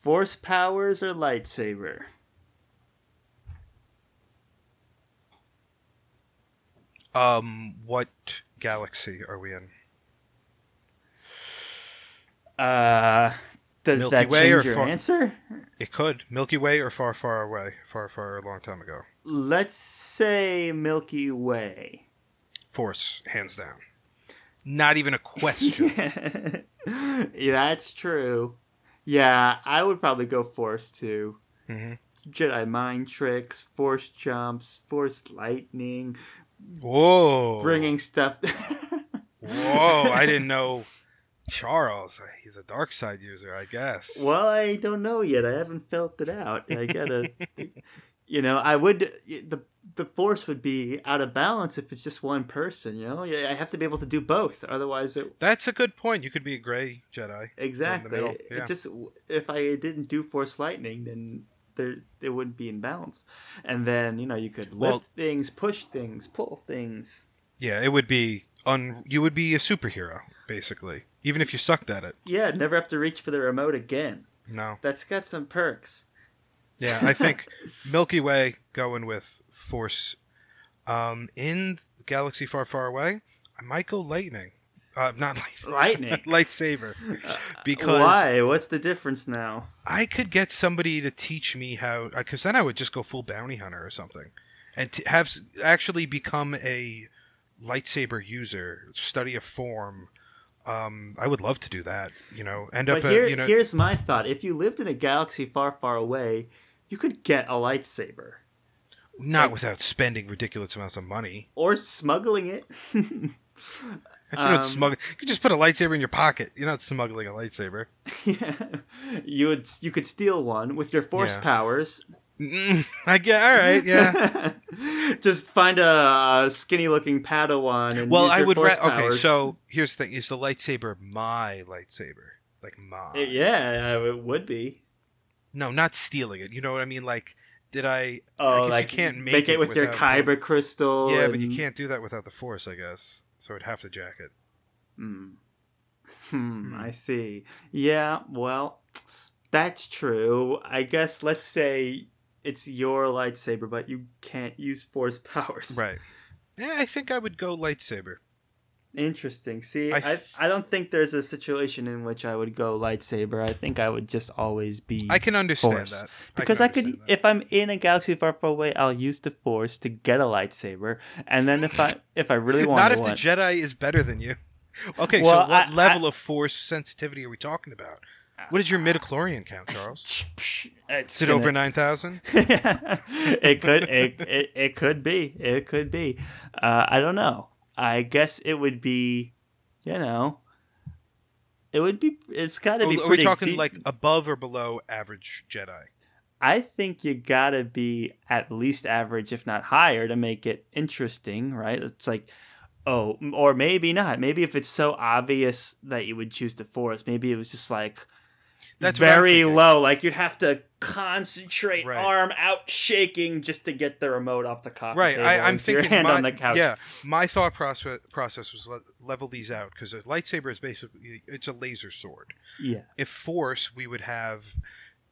Force powers or lightsaber? Um, what galaxy are we in? Uh does Milky that Way change or your far- answer? It could Milky Way or far, far away, far, far, a long time ago. Let's say Milky Way. Force, hands down. Not even a question. yeah, that's true. Yeah, I would probably go Force too. hmm Jedi mind tricks, Force jumps, Force lightning, Whoa! bringing stuff. Whoa! I didn't know Charles. He's a dark side user, I guess. well, I don't know yet. I haven't felt it out. I gotta. you know, I would. The the Force would be out of balance if it's just one person. You know, I have to be able to do both. Otherwise, it That's a good point. You could be a gray Jedi. Exactly. middle, It just if I didn't do force lightning, then there it wouldn't be in balance. And then you know you could lift Well- things, push things, pull things. Yeah, it would be un. You would be a superhero, basically, even if you sucked at it. Yeah, never have to reach for the remote again. No. That's got some perks. Yeah, I think Milky Way going with Force. Um, in Galaxy Far, Far Away, I might go Lightning. Uh, not lightning. Lightning. lightsaber, because Why? What's the difference now? I could get somebody to teach me how. Because then I would just go full bounty hunter or something, and to have actually become a lightsaber user, study a form. Um, I would love to do that. You know, end up. But a, you know, here's my thought: if you lived in a galaxy far, far away, you could get a lightsaber not like- without spending ridiculous amounts of money. or smuggling it. You don't Um, smuggle. You could just put a lightsaber in your pocket. You're not smuggling a lightsaber. yeah, you would you could steal one with your force Yeah. powers. Mm, I get. All right. Yeah. Just find a, skinny looking Padawan and well, use I would. Ra- okay. So here's the thing: is the lightsaber my lightsaber? Like mine? yeah, it would be. No, not stealing it. You know what I mean? Like, did I? I Oh, guess like you can't make, it with your kyber crystal. Yeah, but you can't do that without the force, I guess. So I'd have to jack it. Hmm. Hmm, Hmm. I see. Yeah, well, that's true. I guess let's say it's your lightsaber, but you can't use force powers. Right. Yeah, I think I would go lightsaber. Interesting. See, I I, f- I, don't think there's a situation in which I would go lightsaber. I think I would just always be I can understand Force. that because I, could, that. if I'm in a galaxy far, far away, I'll use the force to get a lightsaber, and then if I if I really want Not if the Jedi is better than you. Okay, Well, so what I- level of force sensitivity are we talking about? What is your midichlorian count, Charles? it's Is it gonna- over nine thousand? it could it, it it could be it could be uh, i don't know i guess it would be you know it would be it's got to be Are we pretty talking deep. like above or below average Jedi? i think you gotta be at least average if not higher to make it interesting right it's like oh or maybe not maybe if it's so obvious that you would choose the Force, maybe it was just like That's very low. Like you'd have to concentrate, Right. arm out, shaking, just to get the remote off the coffee Right, table. I, I'm thinking. hand my, on the couch. Yeah, my thought process process was le- level these out because a lightsaber is basically it's a laser sword. yeah, If force, we would have,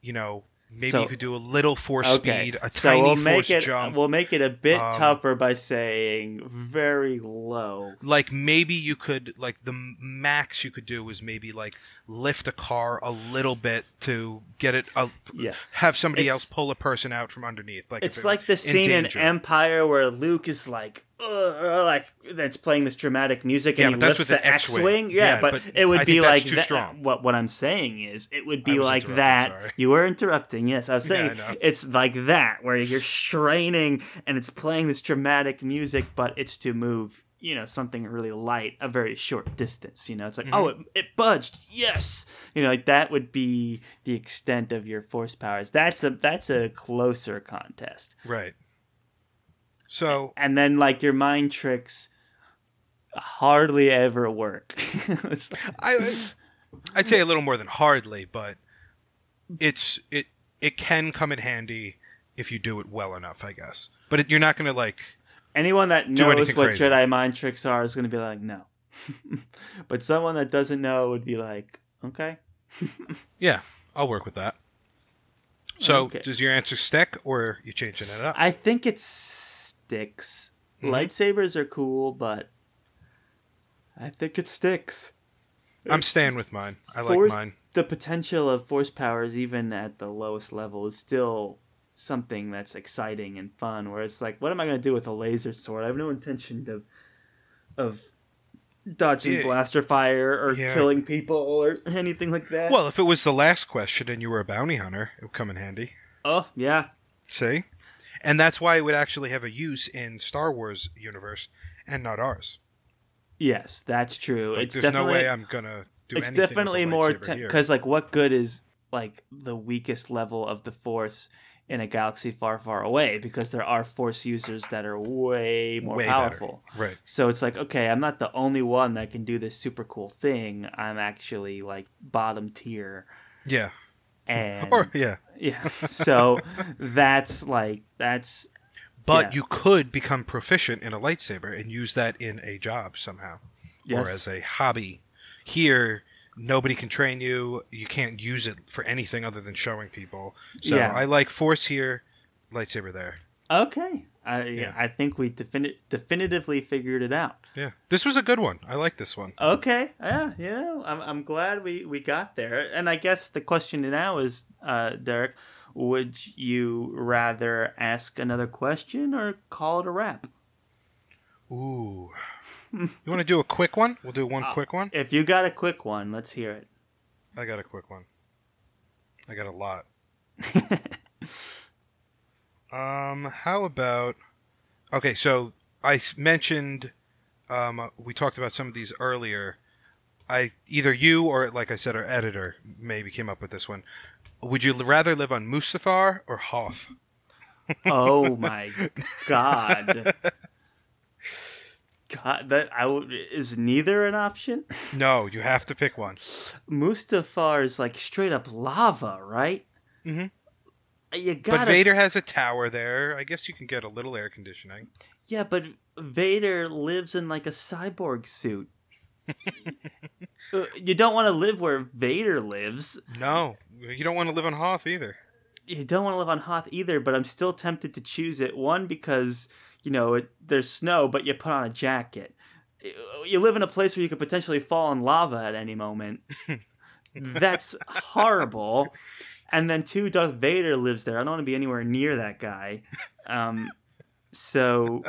you know, Maybe So- you could do a little force Okay, speed, a so tiny we'll force make it jump. we'll make it a bit Um, tougher by saying very low. like maybe you could like the max you could do is maybe like lift a car a little bit to get it a, Yeah. have somebody It's- else pull a person out from underneath like It's like the scene in danger. Empire where Luke is like, uh, like that's playing this dramatic music Yeah, and he lifts the X-wing. X-wing. Yeah, Yeah, but, but it would I be like that. What what I'm saying is, it would be like that. sorry. You were interrupting. Yes, I was saying Yeah, I it's like that where you're straining and it's playing this dramatic music, but it's to move. You know, something really light, a very short distance. You know, it's like, oh, Mm-hmm. it, it budged. Yes, you know, like that would be the extent of your force powers. That's a that's a closer contest. right so and then like your mind tricks hardly ever work. Like- I I'd say a little more than hardly but it's it it can come in handy if you do it well enough I guess but it, you're not gonna like anyone that knows what crazy. Jedi mind tricks are is going to be like, no. but someone that doesn't know would be like, okay. yeah I'll work with that so Okay. does your answer stick or you changing it up I think it sticks. Mhm. Lightsabers are cool, but I think it sticks. I'm staying with mine I like mine The potential of force powers, even at the lowest level, is still something that's exciting and fun. Where it's like, what am I going to do with a laser sword? I have no intention of of dodging Yeah. blaster fire or Yeah. killing people or anything like that. Well, if it was the last question and you were a bounty hunter, it would come in handy. oh yeah, See? And that's why it would actually have a use in Star Wars universe and not ours. yes, that's true. Like, it's there's no way I'm gonna do it's anything with a definitely more because like what good is like the weakest level of the force in a galaxy far far away because there are force users that are way more Way powerful better. Right. so it's like okay i'm not the only one that can do this super cool thing i'm actually like bottom tier Yeah. And Or yeah. yeah so that's like that's But Yeah. you could become proficient in a lightsaber and use that in a job somehow. yes Or as a hobby. Here nobody can train you. You can't use it for anything other than showing people. So Yeah. I like force here, lightsaber there. okay I, Yeah. I think we defini- definitively figured it out Yeah. This was a good one. I like this one. Okay, yeah, you know, I'm, I'm glad we, we got there. And I guess the question now is, uh, Derek, would you rather ask another question or call it a wrap? Ooh. you want to do a quick one? We'll do Uh, one quick one. If you got a quick one, let's hear it. I got a quick one. I got a lot. Um, how about? Okay, so I mentioned, um, we talked about some of these earlier. I either you or, like I said, our editor maybe came up with this one. Would you rather live on Mustafar or Hoth? oh my god. God, that I is neither an option. No, you have to pick one. Mustafar is like straight up lava, right? Mhm. You gotta But Vader has a tower there. I guess you can get a little air conditioning. Yeah, but Vader lives in like a cyborg suit. Uh, you don't want to live where Vader lives. No, you don't want to live on Hoth either. You don't want to live on Hoth either, but I'm still tempted to choose it. One, because, you know, it, there's snow, but you put on a jacket. You live in a place where you could potentially fall in lava at any moment. That's horrible. And then two, Darth Vader lives there. I don't want to be anywhere near that guy. Um, so,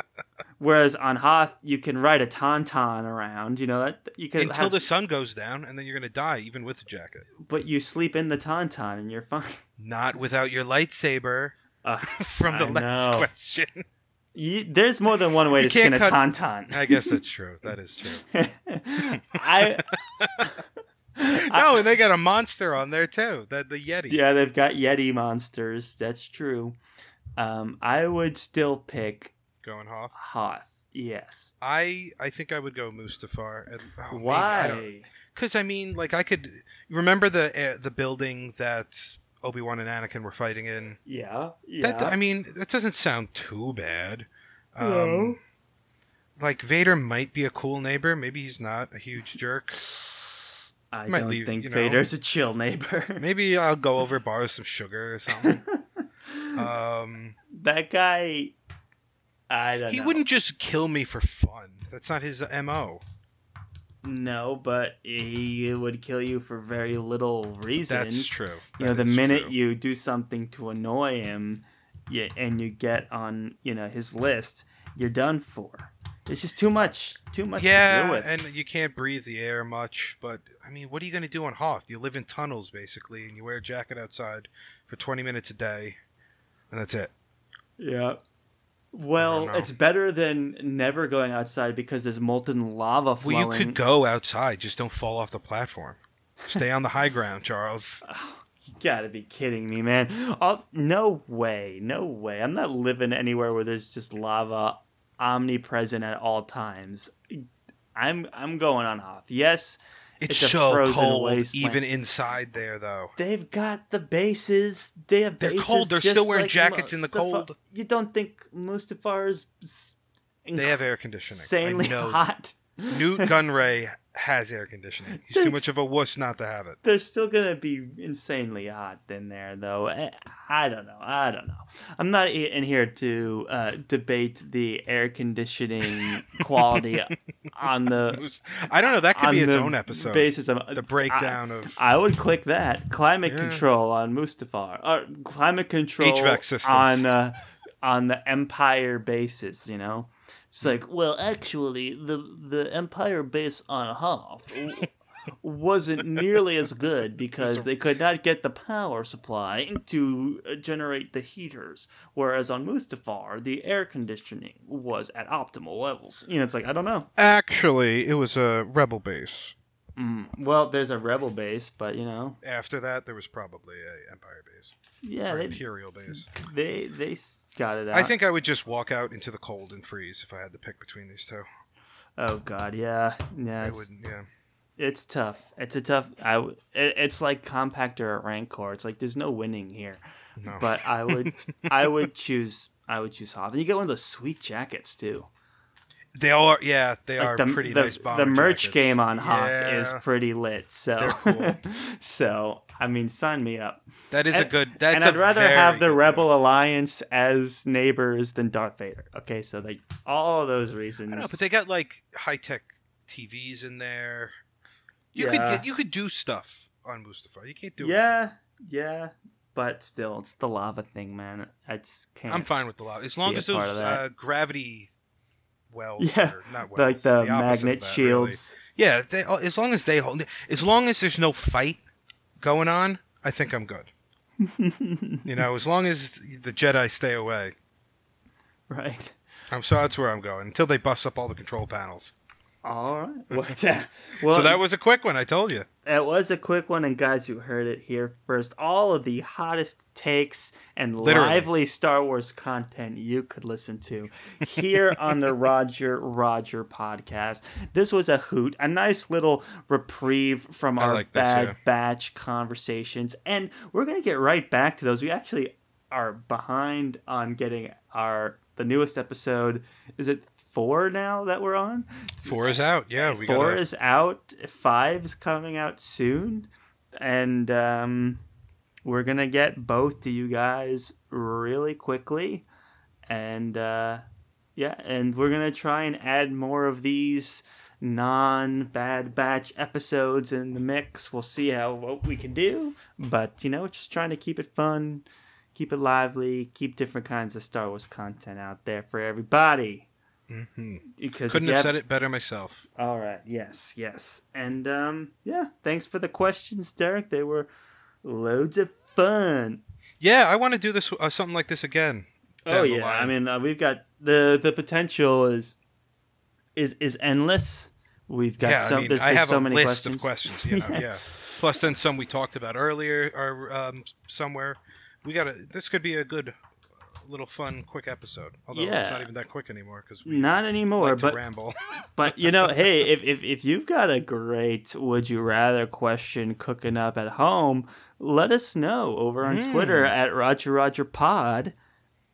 whereas on Hoth, you can ride a tauntaun around. You know that you can Until have, the sun goes down, and then you're gonna die, even with the jacket. but you sleep in the tauntaun and you're fine. Not without your lightsaber. Uh, From the I last know. question. you, there's more than one way You to skin a can't tauntaun. I guess that's true. That is true. I No, and they got a monster on there too. The the Yeti. yeah, they've got Yeti monsters. That's true. Um, I would still pick Going Hoth. Hoth. Yes. I I think I would go Mustafar. And, oh, Why? Because I, mean, like I could remember the uh, the building that Obi Wan and Anakin were fighting in. Yeah. Yeah. That I mean, that doesn't sound too bad. Um, No. Like Vader might be a cool neighbor. Maybe he's not a huge jerk. I Might don't leave, think you know. Vader's a chill neighbor. Maybe I'll go over borrow some sugar or something. um, that guy, I don't he know. wouldn't just kill me for fun. That's not his mo. No, but he would kill you for very little reason. That's true. You know, the minute true. you do something to annoy him, yeah, and you get on, you know, his list, you're done for. It's just too much, too much to deal yeah, and you can't breathe the air much. But I mean, what are you going to do on Hoth? You live in tunnels basically, and you wear a jacket outside for 20 minutes a day, and that's it. Yeah. Well, it's better than never going outside because there's molten lava flowing. Well, you could go outside, just don't fall off the platform. Stay on the high ground, Charles. You gotta be kidding me, man. Oh, no way, no way. I'm not living anywhere where there's just lava omnipresent at all times. I'm I'm going on Hoth. Yes, It's, It's a so frozen cold, wasteland. even inside there, though. they've got the bases. They have They're bases. cold. They're still wearing like jackets in the cold. You don't think Mustafar's s- They have air conditioning. insanely hot? Nute Gunray has air conditioning. He's too much of a wuss not to have it. They're still gonna be insanely hot in there, though. Eh, I don't know. I don't know. I'm not in here to uh, debate the air conditioning quality on the was- I don't know. That could be its own episode. basis of the breakdown of I would click that climate Yeah. control on Mustafar or climate control HVAC systems. on uh, on the Empire bases. You know, it's like well, actually, the the Empire base on Hoth wasn't nearly as good because they could not get the power supply to uh, generate the heaters, whereas on Mustafar the air conditioning was at optimal levels. You know, it's like I don't know. Actually, it was a rebel base. Mm, well, there's a rebel base, but you know, After that, there was probably a Empire base yeah, or they Imperial base. they they got it out. I think I would just walk out into the cold and freeze if I had to pick between these two. Oh God, yeah, yeah. I It's, would, yeah. it's tough. It's a tough. I. w- It, it's like compactor or rancor. It's like there's no winning here. No. But I would, I would choose. I would choose Hoth. And you get one of those sweet jackets too. They are, yeah, they Like are the, pretty the, nice the merch jackets. game on Hoth Yeah, is pretty lit. So, cool. so I mean, sign me up. That is a good. That's and I'd rather have the Rebel Alliance as neighbors than Darth Vader. Okay, so like all of those reasons. I know, but they got like high tech TVs in there. You could get, you could do stuff on Mustafar. You can't do it. yeah, yeah, but still, it's the lava thing, man. I just can't. I'm fine with the lava as long as those part of that. uh, gravity wells, Yeah, or not like the, of magnet that, really. shields. Yeah, they, as long as they hold, as long as there's no fight going on, I think I'm good. you know, as long as the Jedi stay away, Right. I'm so that's where I'm going until they bust up all the control panels. All right. Well, well so that was a quick one. I told you. It was a quick one, and guys, you heard it here first. All of the hottest takes and Literally. lively Star Wars content you could listen to here on the Roger Roger podcast. This was a hoot, a nice little reprieve from I our like this, bad yeah. batch conversations, and we're gonna get right back to those. We actually are behind on getting our the newest episode. Is it four now that we're on? Four is out. Yeah, we Four got. is out. Five is coming out soon, and um, we're gonna get both to you guys really quickly, and uh, yeah, and we're gonna try and add more of these non bad batch episodes in the mix. We'll see how what we can do, but you know, just trying to keep it fun, keep it lively, keep different kinds of Star Wars content out there for everybody. Mhm. Because Couldn't have have- said it better myself. all right. Yes. Yes. And um, yeah. Thanks for the questions, Derek. They were loads of fun. Yeah, I want to do this uh, something like this again. Oh yeah. I mean, uh, we've got the the potential is is is endless. We've got yeah, so I mean, there's, I have so a many list questions. of questions. You know, Yeah. yeah. Plus, then some we talked about earlier or um, somewhere. We got to This could be a good, little fun, quick episode. Although it's Yeah. not even that quick anymore because we Not anymore, like to but ramble. but you know, hey, if, if if you've got a great would you rather question cooking up at home, let us know over on Hmm. Twitter at Roger Roger Pod,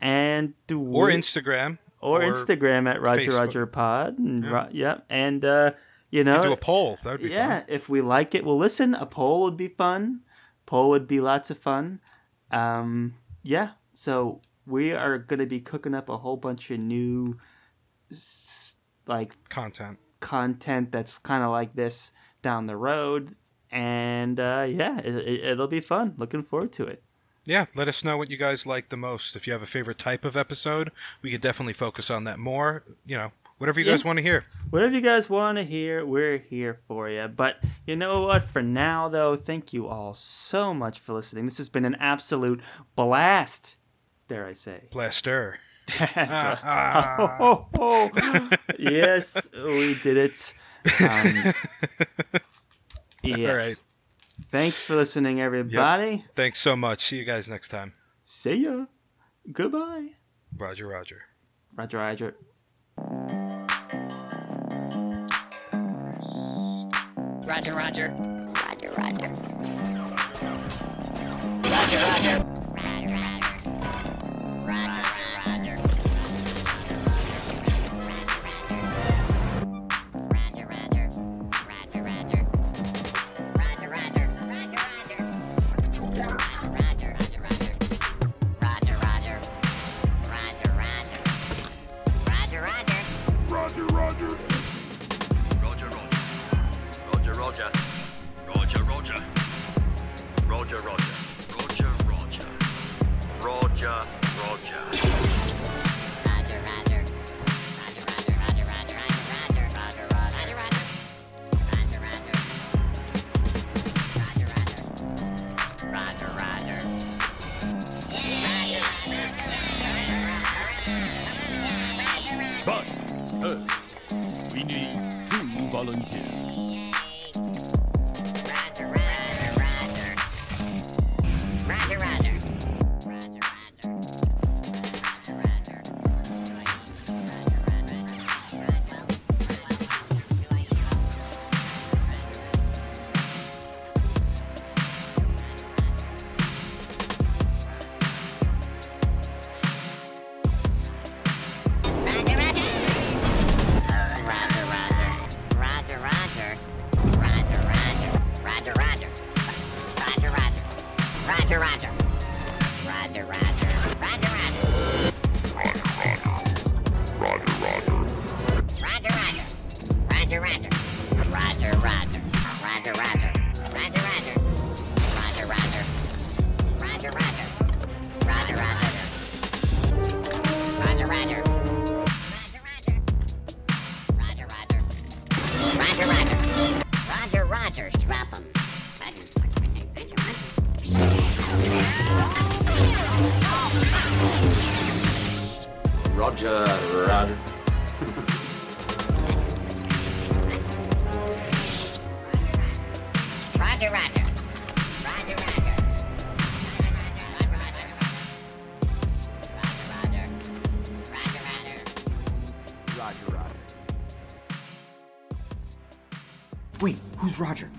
and or Instagram. or, or Instagram at Roger Facebook. Roger Pod. And Yeah. Ro- yep. And uh, You know, Do a poll. That would be yeah, fun. if we like it, we'll listen. A poll would be fun. Poll would be lots of fun. Um, yeah, so we are going to be cooking up a whole bunch of new, like Content. content that's kind of like this down the road, and uh, yeah, it, it, it'll be fun. Looking forward to it. Yeah, let us know what you guys like the most. If you have a favorite type of episode, we could definitely focus on that more. You know, whatever you Yeah. guys want to hear. Whatever you guys want to hear, we're here for you. But you know what? For now, though, thank you all so much for listening. This has been an absolute blast. Dare I say? Blaster. That's Ah. a- oh, oh, oh. yes, we did it. Um, yes. right. Thanks for listening, everybody. Thanks so much. See you guys next time. See ya. Goodbye. Roger, Roger. Roger, Roger. Roger, Roger. Roger, Roger. Roger, Roger. Roger, Roger. First, we need two volunteers. Roger.